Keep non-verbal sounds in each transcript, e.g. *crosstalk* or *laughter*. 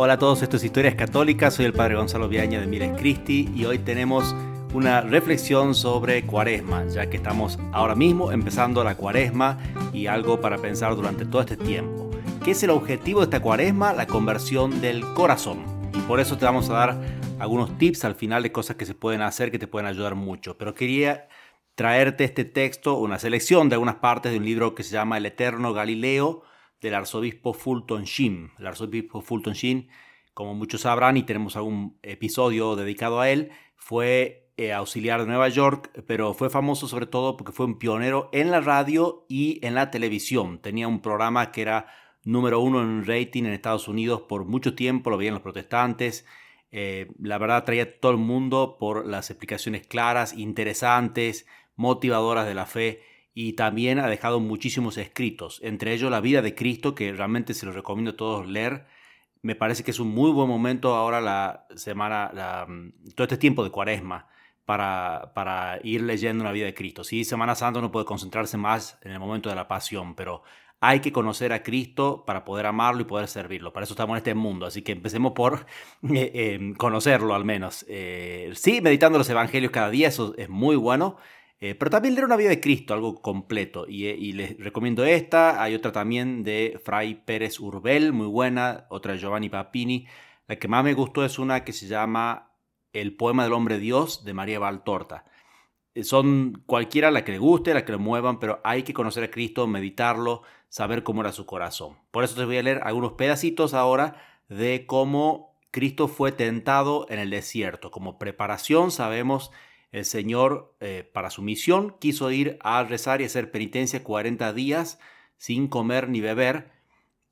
Hola a todos, esto es Historias Católicas, soy el Padre Gonzalo Viaña de Miles Cristi y hoy tenemos una reflexión sobre cuaresma, ya que estamos ahora mismo empezando la cuaresma y algo para pensar durante todo este tiempo. ¿Qué es el objetivo de esta cuaresma? La conversión del corazón. Y por eso te vamos a dar algunos tips al final de cosas que se pueden hacer que te pueden ayudar mucho. Pero quería traerte este texto, una selección de algunas partes de un libro que se llama El Eterno Galileo del arzobispo Fulton Sheen. El arzobispo Fulton Sheen, como muchos sabrán y tenemos algún episodio dedicado a él, fue eh, auxiliar de Nueva York, pero fue famoso sobre todo porque fue un pionero en la radio y en la televisión. Tenía un programa que era número uno en rating en Estados Unidos por mucho tiempo, lo veían los protestantes. Eh, la verdad traía todo el mundo por las explicaciones claras, interesantes, motivadoras de la fe y también ha dejado muchísimos escritos, entre ellos La vida de Cristo, que realmente se los recomiendo a todos leer. Me parece que es un muy buen momento ahora la semana, mm, todo este tiempo de cuaresma para, para ir leyendo la vida de Cristo. Sí, Semana Santa uno puede concentrarse más en el momento de la pasión, pero hay que conocer a Cristo para poder amarlo y poder servirlo. Para eso estamos en este mundo. Así que empecemos por *laughs* eh, em, conocerlo al menos. Eh, sí, meditando los evangelios cada día, eso es muy bueno. Eh, pero también leer una vida de Cristo, algo completo. Eh, y, les recomiendo esta. Hay otra también de Fray Pérez Urbel, muy buena. Otra de Giovanni Papini. La que más me gustó es una que se llama El poema del hombre Dios de María Valtorta. Eh, son cualquiera la que le guste, la que le muevan, pero hay que conocer a Cristo, meditarlo, saber cómo era su corazón. Por eso te voy a leer algunos pedacitos ahora de cómo Cristo fue tentado en el desierto. Como preparación sabemos el Señor, eh, para su misión, quiso ir a rezar y hacer penitencia 40 días sin comer ni beber,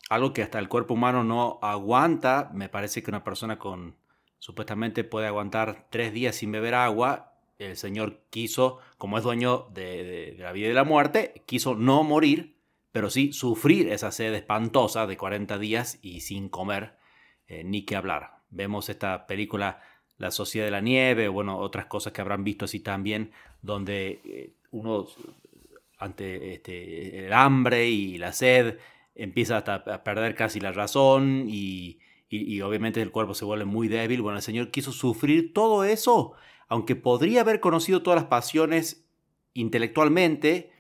algo que hasta el cuerpo humano no aguanta. Me parece que una persona con supuestamente puede aguantar tres días sin beber agua. El Señor quiso, como es dueño de, la vida y de la muerte, quiso no morir, pero sí sufrir esa sed espantosa de 40 días y sin comer eh, ni que hablar. Vemos esta película la Sociedad de la Nieve, o bueno, otras cosas que habrán visto así también, donde eh, uno ante este, el hambre y la sed empieza a perder casi la razón y, y, obviamente el cuerpo se vuelve muy débil. Bueno, el Señor quiso sufrir todo eso, aunque podría haber conocido todas las pasiones intelectualmente,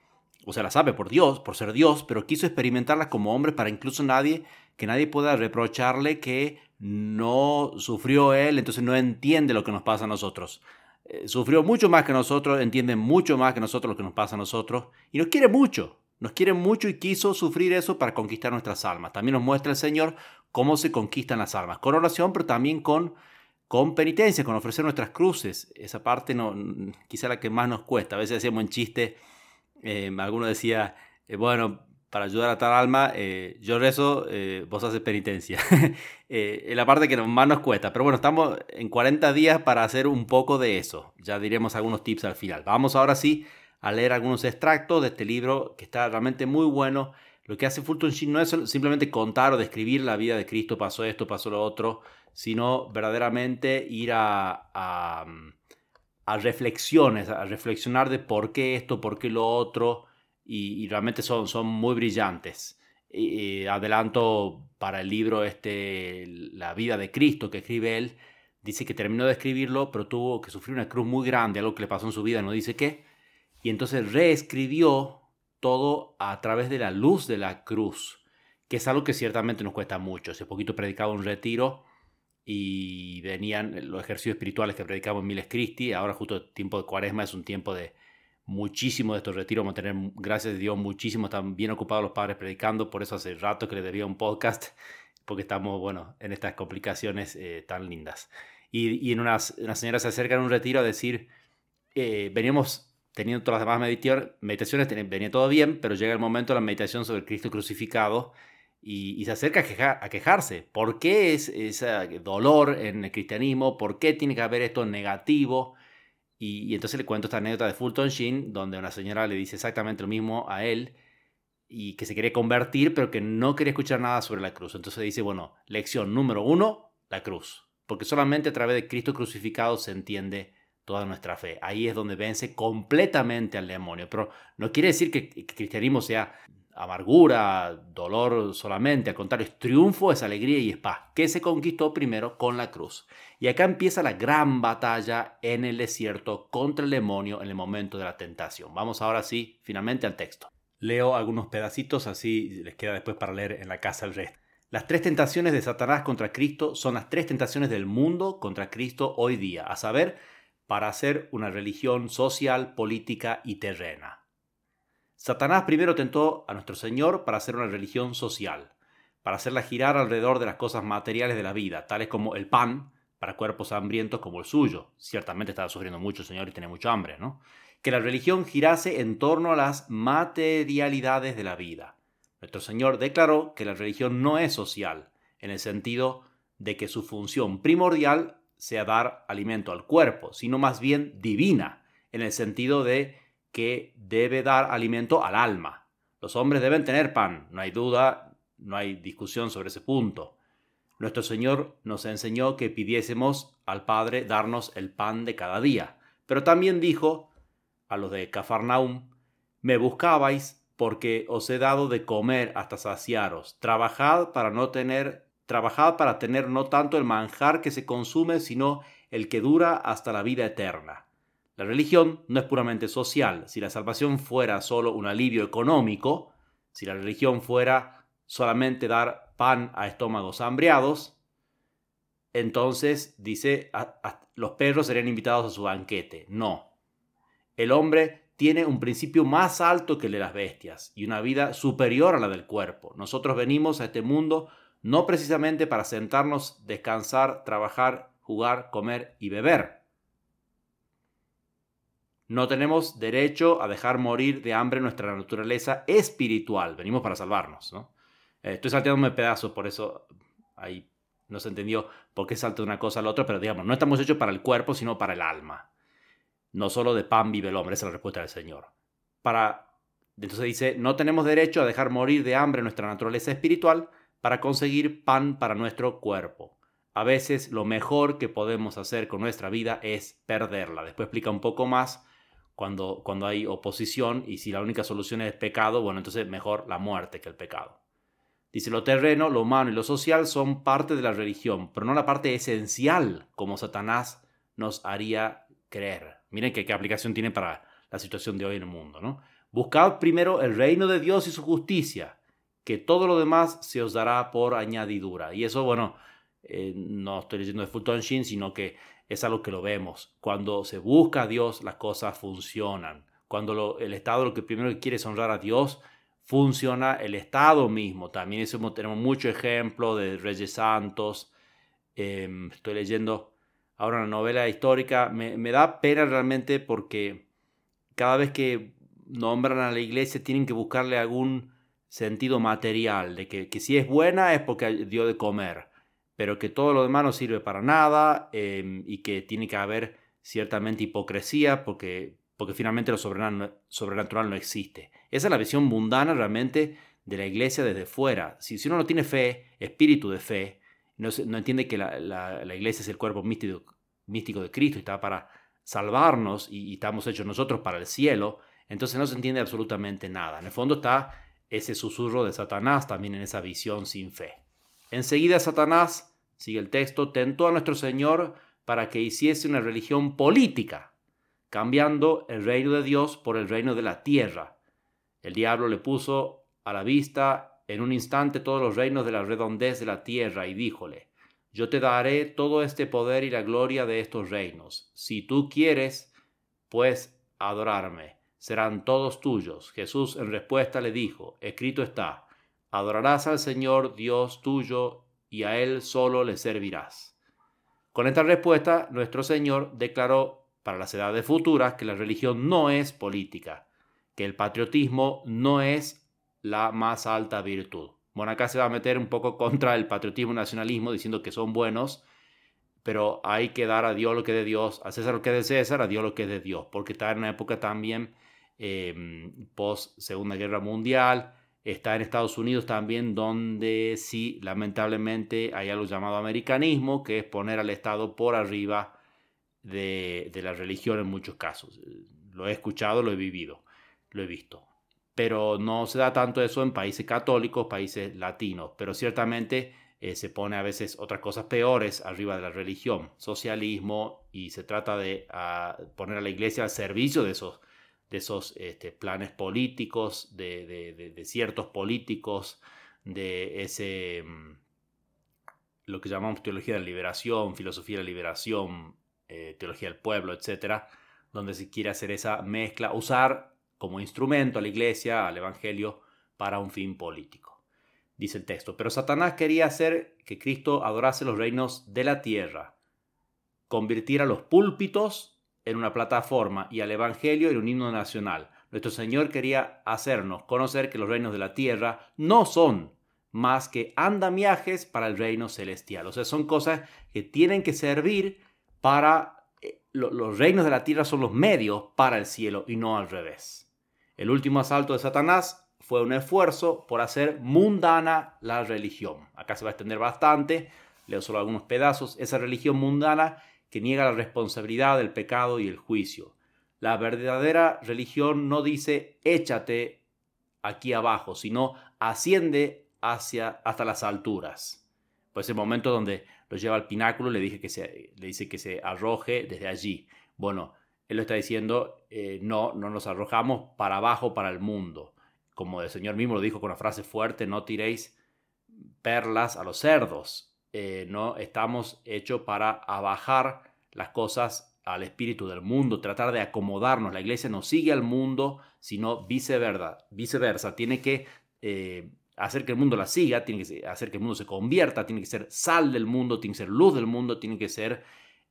o sea, las sabe por Dios, por ser Dios, pero quiso experimentarlas como hombre para incluso nadie, que nadie pueda reprocharle que no sufrió él, entonces no entiende lo que nos pasa a nosotros. Eh, sufrió mucho más que nosotros, entiende mucho más que nosotros lo que nos pasa a nosotros y nos quiere mucho. Nos quiere mucho y quiso sufrir eso para conquistar nuestras almas. También nos muestra el Señor cómo se conquistan las almas, con oración, pero también con, con penitencia, con ofrecer nuestras cruces. Esa parte no, quizá la que más nos cuesta. A veces hacíamos en chiste, eh, alguno decía, eh, bueno, para ayudar a tal alma, eh, yo rezo, eh, vos haces penitencia. *laughs* eh, es la parte que más nos cuesta. Pero bueno, estamos en 40 días para hacer un poco de eso. Ya diremos algunos tips al final. Vamos ahora sí a leer algunos extractos de este libro que está realmente muy bueno. Lo que hace Fulton Sheen no es simplemente contar o describir la vida de Cristo, pasó esto, pasó lo otro, sino verdaderamente ir a, a reflexiones, a reflexionar de por qué esto, por qué lo otro y, realmente son, son muy brillantes. Y, adelanto para el libro este, La vida de Cristo que escribe él, dice que terminó de escribirlo, pero tuvo que sufrir una cruz muy grande, algo que le pasó en su vida, no dice qué, y entonces reescribió todo a través de la luz de la cruz, que es algo que ciertamente nos cuesta mucho. Hace poquito predicaba un retiro y venían los ejercicios espirituales que predicamos en Miles Christi, ahora justo el tiempo de cuaresma es un tiempo de, muchísimo de estos retiros. Vamos a tener, gracias a Dios, muchísimo. Están bien ocupados los padres predicando. Por eso hace rato que les debía un podcast. *laughs* Porque estamos, bueno, en estas complicaciones eh, tan lindas. Y, y en una, una, señora se acerca en un retiro a decir, eh, veníamos teniendo todas las demás meditaciones, venía todo bien, pero llega el momento de la meditación sobre Cristo crucificado y, y se acerca a, a, quejarse. ¿Por qué es ese dolor en el cristianismo? ¿Por qué tiene que haber esto negativo? Y, entonces le cuento esta anécdota de Fulton Sheen, donde una señora le dice exactamente lo mismo a él y que se quiere convertir, pero que no quiere escuchar nada sobre la cruz. Entonces dice, bueno, lección número uno, la cruz. Porque solamente a través de Cristo crucificado se entiende toda nuestra fe. Ahí es donde vence completamente al demonio. Pero no quiere decir que el cristianismo sea amargura, dolor solamente, al contrario, es triunfo, es alegría y es paz, que se conquistó primero con la cruz. Y acá empieza la gran batalla en el desierto contra el demonio en el momento de la tentación. Vamos ahora sí, finalmente al texto. Leo algunos pedacitos, así les queda después para leer en la casa el resto. Las tres tentaciones de Satanás contra Cristo son las tres tentaciones del mundo contra Cristo hoy día, a saber, para hacer una religión social, política y terrena. Satanás primero tentó a nuestro Señor para hacer una religión social, para hacerla girar alrededor de las cosas materiales de la vida, tales como el pan, para cuerpos hambrientos como el suyo. Ciertamente estaba sufriendo mucho Señor y tenía mucha hambre, ¿no? Que la religión girase en torno a las materialidades de la vida. Nuestro Señor declaró que la religión no es social, en el sentido de que su función primordial sea dar alimento al cuerpo, sino más bien divina, en el sentido de que debe dar alimento al alma. Los hombres deben tener pan, no hay duda, no hay discusión sobre ese punto. Nuestro Señor nos enseñó que pidiésemos al Padre darnos el pan de cada día, pero también dijo a los de Cafarnaum, me buscabais porque os he dado de comer hasta saciaros, trabajad para no tener, trabajad para tener no tanto el manjar que se consume, sino el que dura hasta la vida eterna. La religión no es puramente social. Si la salvación fuera solo un alivio económico, si la religión fuera solamente dar pan a estómagos hambriados, entonces dice, los perros serían invitados a su banquete. No. El hombre tiene un principio más alto que el de las bestias y una vida superior a la del cuerpo. Nosotros venimos a este mundo no precisamente para sentarnos, descansar, trabajar, jugar, comer y beber. No tenemos derecho a dejar morir de hambre nuestra naturaleza espiritual. Venimos para salvarnos, ¿no? Eh, estoy salteándome pedazos, por eso ahí no se entendió por qué salta de una cosa a la otra, pero digamos, no estamos hechos para el cuerpo, sino para el alma. No solo de pan vive el hombre, esa es la respuesta del Señor. Para, entonces dice, no tenemos derecho a dejar morir de hambre nuestra naturaleza espiritual para conseguir pan para nuestro cuerpo. A veces lo mejor que podemos hacer con nuestra vida es perderla. Después explica un poco más cuando, cuando hay oposición y si la única solución es pecado, bueno, entonces mejor la muerte que el pecado. Dice, lo terreno, lo humano y lo social son parte de la religión, pero no la parte esencial como Satanás nos haría creer. Miren qué, qué aplicación tiene para la situación de hoy en el mundo, ¿no? Buscad primero el reino de Dios y su justicia, que todo lo demás se os dará por añadidura. Y eso, bueno, eh, no estoy leyendo de Fulton Sheen, sino que es algo que lo vemos. Cuando se busca a Dios, las cosas funcionan. Cuando el Estado lo que primero quiere es honrar a Dios, funciona el Estado mismo. También eso, tenemos mucho ejemplo de Reyes Santos. Em, estoy leyendo ahora una novela histórica. Me, da pena realmente porque cada vez que nombran a la iglesia tienen que buscarle algún sentido material, de que, que si es buena es porque dio de comer pero que todo lo demás no sirve para nada em, y que tiene que haber ciertamente hipocresía porque, porque finalmente lo sobrenatural, no existe. Esa es la visión mundana realmente de la iglesia desde fuera. Si, si uno no tiene fe, espíritu de fe, no, no entiende que la, la, iglesia es el cuerpo místico, místico de Cristo y está para salvarnos y, y estamos hechos nosotros para el cielo, entonces no se entiende absolutamente nada. En el fondo está ese susurro de Satanás también en esa visión sin fe. Enseguida Satanás, sigue el texto, tentó a nuestro Señor para que hiciese una religión política, cambiando el reino de Dios por el reino de la tierra. El diablo le puso a la vista en un instante todos los reinos de la redondez de la tierra y díjole, yo te daré todo este poder y la gloria de estos reinos. Si tú quieres, pues adorarme, serán todos tuyos. Jesús en respuesta le dijo, escrito está, Adorarás al Señor Dios tuyo y a Él solo le servirás. Con esta respuesta, nuestro Señor declaró para las edades futuras que la religión no es política, que el patriotismo no es la más alta virtud. Bueno, acá se va a meter un poco contra el patriotismo y nacionalismo diciendo que son buenos, pero hay que dar a Dios lo que es de Dios, a César lo que es de César, a Dios lo que es de Dios, porque está en una época también eh, post Segunda Guerra Mundial, está en Estados Unidos también, donde sí, lamentablemente, hay algo llamado americanismo, que es poner al Estado por arriba de, la religión en muchos casos. Lo he escuchado, lo he vivido, lo he visto. pero no se da tanto eso en países católicos, países latinos, pero ciertamente eh, se pone a veces otras cosas peores arriba de la religión, socialismo, y se trata de ah, poner a la iglesia al servicio de esos, de esos este, planes políticos, de, ciertos políticos, de ese, mm, lo que llamamos teología de la liberación, filosofía de la liberación, eh, teología del pueblo, etcétera, donde se quiere hacer esa mezcla, usar como instrumento a la iglesia, al evangelio, para un fin político. Dice el texto, pero Satanás quería hacer que Cristo adorase los reinos de la tierra, convirtiera los púlpitos en una plataforma y al evangelio en un himno nacional. Nuestro Señor quería hacernos conocer que los reinos de la tierra no son más que andamiajes para el reino celestial. O sea, son cosas que tienen que servir para... Eh, los reinos de la tierra son los medios para el cielo y no al revés. El último asalto de Satanás fue un esfuerzo por hacer mundana la religión. Acá se va a extender bastante, leo solo algunos pedazos. Esa religión mundana que niega la responsabilidad del pecado y el juicio. La verdadera religión no dice échate aquí abajo, sino asciende hacia, hasta las alturas. Pues el momento donde lo lleva al pináculo le, dije que se, le dice que se arroje desde allí. Bueno, él lo está diciendo, eh, no, no nos arrojamos para abajo para el mundo. Como el Señor mismo lo dijo con una frase fuerte, no tiréis perlas a los cerdos. Eh, no estamos hechos para abajar las cosas al espíritu del mundo, tratar de acomodarnos. La iglesia no sigue al mundo, sino viceversa. viceversa. Tiene que eh, hacer que el mundo la siga, tiene que hacer que el mundo se convierta, tiene que ser sal del mundo, tiene que ser luz del mundo, tiene que ser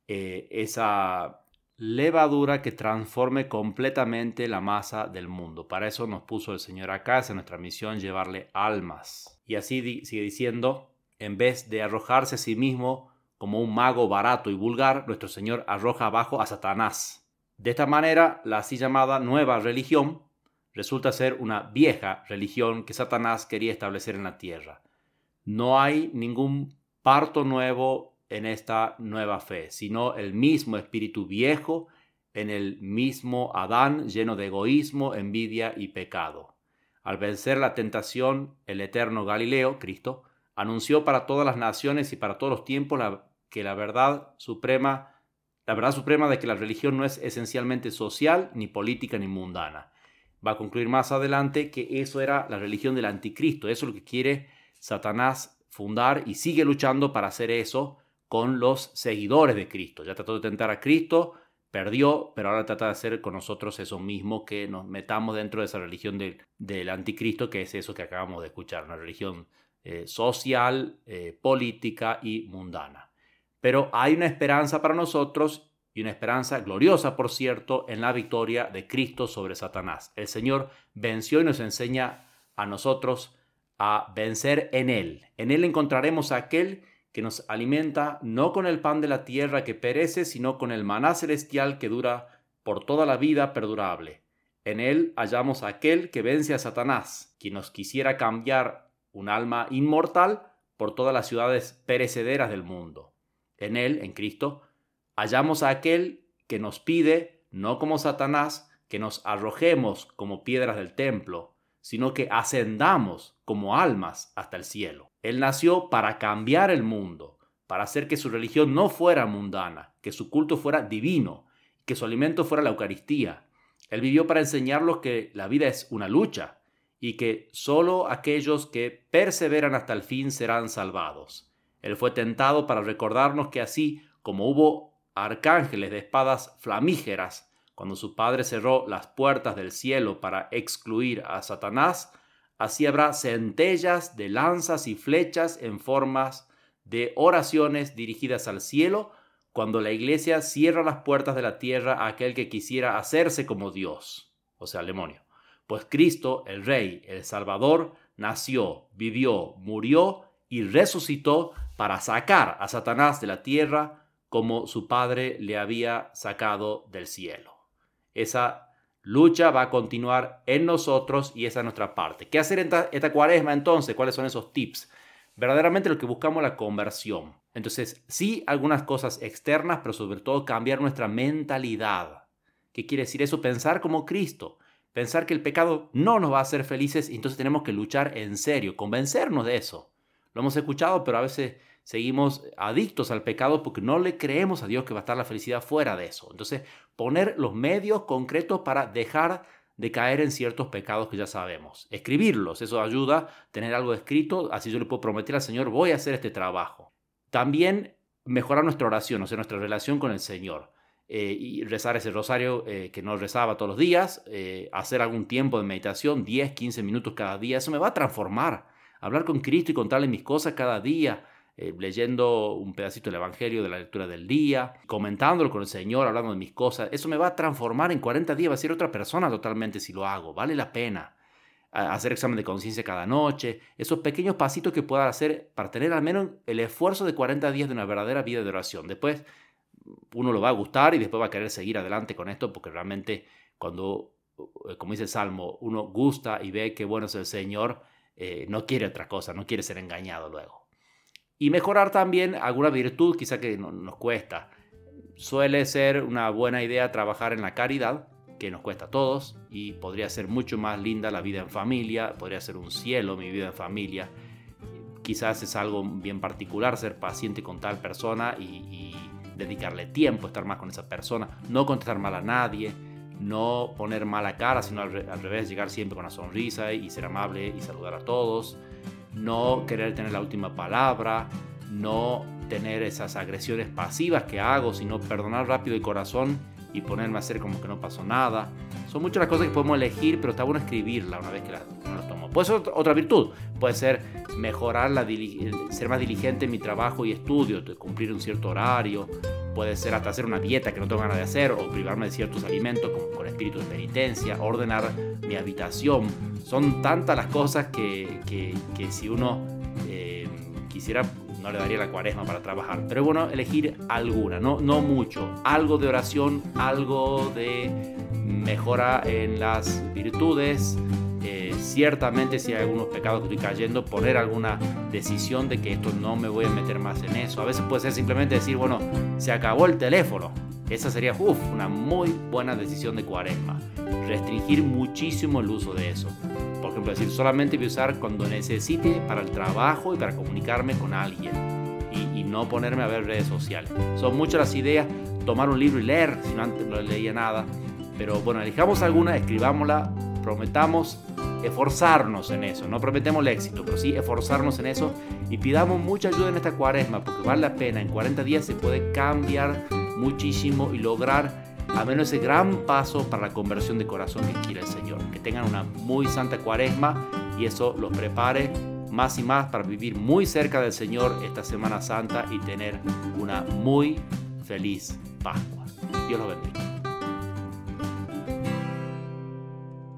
esa levadura que transforme completamente la masa del mundo. Para eso nos puso el Señor acá, es nuestra misión llevarle almas. Y así sigue diciendo, en vez de arrojarse a sí mismo como un mago barato y vulgar, nuestro Señor arroja abajo a Satanás. De esta manera, la así llamada nueva religión resulta ser una vieja religión que Satanás quería establecer en la tierra. No hay ningún parto nuevo en esta nueva fe, sino el mismo espíritu viejo en el mismo Adán lleno de egoísmo, envidia y pecado. Al vencer la tentación, el eterno Galileo, Cristo, anunció para todas las naciones y para todos los tiempos que la verdad suprema, la verdad suprema de que la religión no es esencialmente social, ni política, ni mundana. Va a concluir más adelante que eso era la religión del anticristo, eso es lo que quiere Satanás fundar y sigue luchando para hacer eso con los seguidores de Cristo. Ya trató de tentar a Cristo, perdió, pero ahora trata de hacer con nosotros eso mismo, que nos metamos dentro de esa religión del, anticristo, que es eso que acabamos de escuchar, una religión eh, social, eh, política y mundana. Pero hay una esperanza para nosotros y una esperanza gloriosa, por cierto, en la victoria de Cristo sobre Satanás. El Señor venció y nos enseña a nosotros a vencer en Él. En Él encontraremos a aquel que nos alimenta no con el pan de la tierra que perece, sino con el maná celestial que dura por toda la vida perdurable. En él hallamos a aquel que vence a Satanás, quien nos quisiera cambiar un alma inmortal por todas las ciudades perecederas del mundo. En él, en Cristo, hallamos a aquel que nos pide, no como Satanás, que nos arrojemos como piedras del templo, sino que ascendamos como almas hasta el cielo. Él nació para cambiar el mundo, para hacer que su religión no fuera mundana, que su culto fuera divino, que su alimento fuera la Eucaristía. Él vivió para enseñarlos que la vida es una lucha y que solo aquellos que perseveran hasta el fin serán salvados. Él fue tentado para recordarnos que así como hubo arcángeles de espadas flamígeras cuando su padre cerró las puertas del cielo para excluir a Satanás, así habrá centellas de lanzas y flechas en formas de oraciones dirigidas al cielo cuando la iglesia cierra las puertas de la tierra a aquel que quisiera hacerse como Dios, o sea, el demonio. Pues Cristo, el Rey, el Salvador, nació, vivió, murió y resucitó para sacar a Satanás de la tierra como su Padre le había sacado del cielo. Esa lucha va a continuar en nosotros y esa es nuestra parte. ¿Qué hacer en esta, cuaresma entonces? ¿Cuáles son esos tips? Verdaderamente lo que buscamos la conversión. Entonces, sí, algunas cosas externas, pero sobre todo cambiar nuestra mentalidad. ¿Qué quiere decir eso? Pensar como Cristo. Pensar que el pecado no nos va a hacer felices y entonces tenemos que luchar en serio, convencernos de eso. Lo hemos escuchado, pero a veces seguimos adictos al pecado porque no le creemos a Dios que va a estar la felicidad fuera de eso. Entonces, poner los medios concretos para dejar de caer en ciertos pecados que ya sabemos. Escribirlos, eso ayuda, tener algo escrito, así yo le puedo prometer al Señor, voy a hacer este trabajo. También mejorar nuestra oración, o sea, nuestra relación con el Señor. Eh, y rezar ese rosario eh, que no rezaba todos los días, eh, hacer algún tiempo de meditación, 10, 15 minutos cada día, eso me va a transformar. Hablar con Cristo y contarle mis cosas cada día, leyendo un pedacito del Evangelio de la lectura del día, comentándolo con el Señor, hablando de mis cosas, eso me va a transformar en 40 días, va a ser otra persona totalmente si lo hago, vale la pena. Hacer examen de conciencia cada noche, esos pequeños pasitos que pueda hacer para tener al menos el esfuerzo de 40 días de una verdadera vida de oración. Después uno lo va a gustar y después va a querer seguir adelante con esto porque realmente cuando, eh, como dice el Salmo, uno gusta y ve que bueno es el Señor, eh, no quiere otra cosa, no quiere ser engañado luego. Y mejorar también alguna virtud quizá que nos cuesta. Suele ser una buena idea trabajar en la caridad, que nos cuesta a todos, y podría ser mucho más linda la vida en familia, podría ser un cielo mi vida en familia. Quizás es algo bien particular ser paciente con tal persona y dedicarle tiempo, estar más con esa persona, no contestar mal a nadie, no poner mala cara, sino al, revés, llegar siempre con una sonrisa y ser amable y saludar a todos, no querer tener la última palabra, no tener esas agresiones pasivas que hago, sino perdonar rápido el corazón y ponerme a hacer como que no pasó nada. Son muchas las cosas que podemos elegir, pero está bueno escribirla una vez que las. Puede ser otra virtud, puede ser mejorar la ser más diligente en mi trabajo y estudio, cumplir un cierto horario, puede ser hasta hacer una dieta que no tengo ganas de hacer o privarme de ciertos alimentos como con espíritu de penitencia, ordenar mi habitación. Son tantas las cosas que, que, si uno eh, quisiera no le daría la cuaresma para trabajar. Pero bueno elegir alguna, no, no mucho. Algo de oración, algo de mejora en las virtudes, ciertamente si hay algunos pecados que estoy cayendo, poner alguna decisión de que esto no me voy a meter más en eso. A veces puede ser simplemente decir, bueno, se acabó el teléfono. Esa sería una muy buena decisión de cuaresma. Restringir muchísimo el uso de eso. Por ejemplo, decir, solamente voy a usar cuando necesite para el trabajo y para comunicarme con alguien. Y, y no ponerme a ver redes sociales. Son muchas las ideas. Tomar un libro y leer, si no antes no leía nada. Pero bueno, elijamos alguna, escribámosla, prometamos esforzarnos en eso. No prometemos el éxito, pero sí esforzarnos en eso y pidamos mucha ayuda en esta cuaresma, porque vale la pena. En 40 días se puede cambiar muchísimo y lograr a menos ese gran paso para la conversión de corazón que quiere el Señor. Que tengan una muy santa cuaresma y eso los prepare más y más para vivir muy cerca del Señor esta Semana Santa y tener una muy feliz Pascua. Dios los bendiga.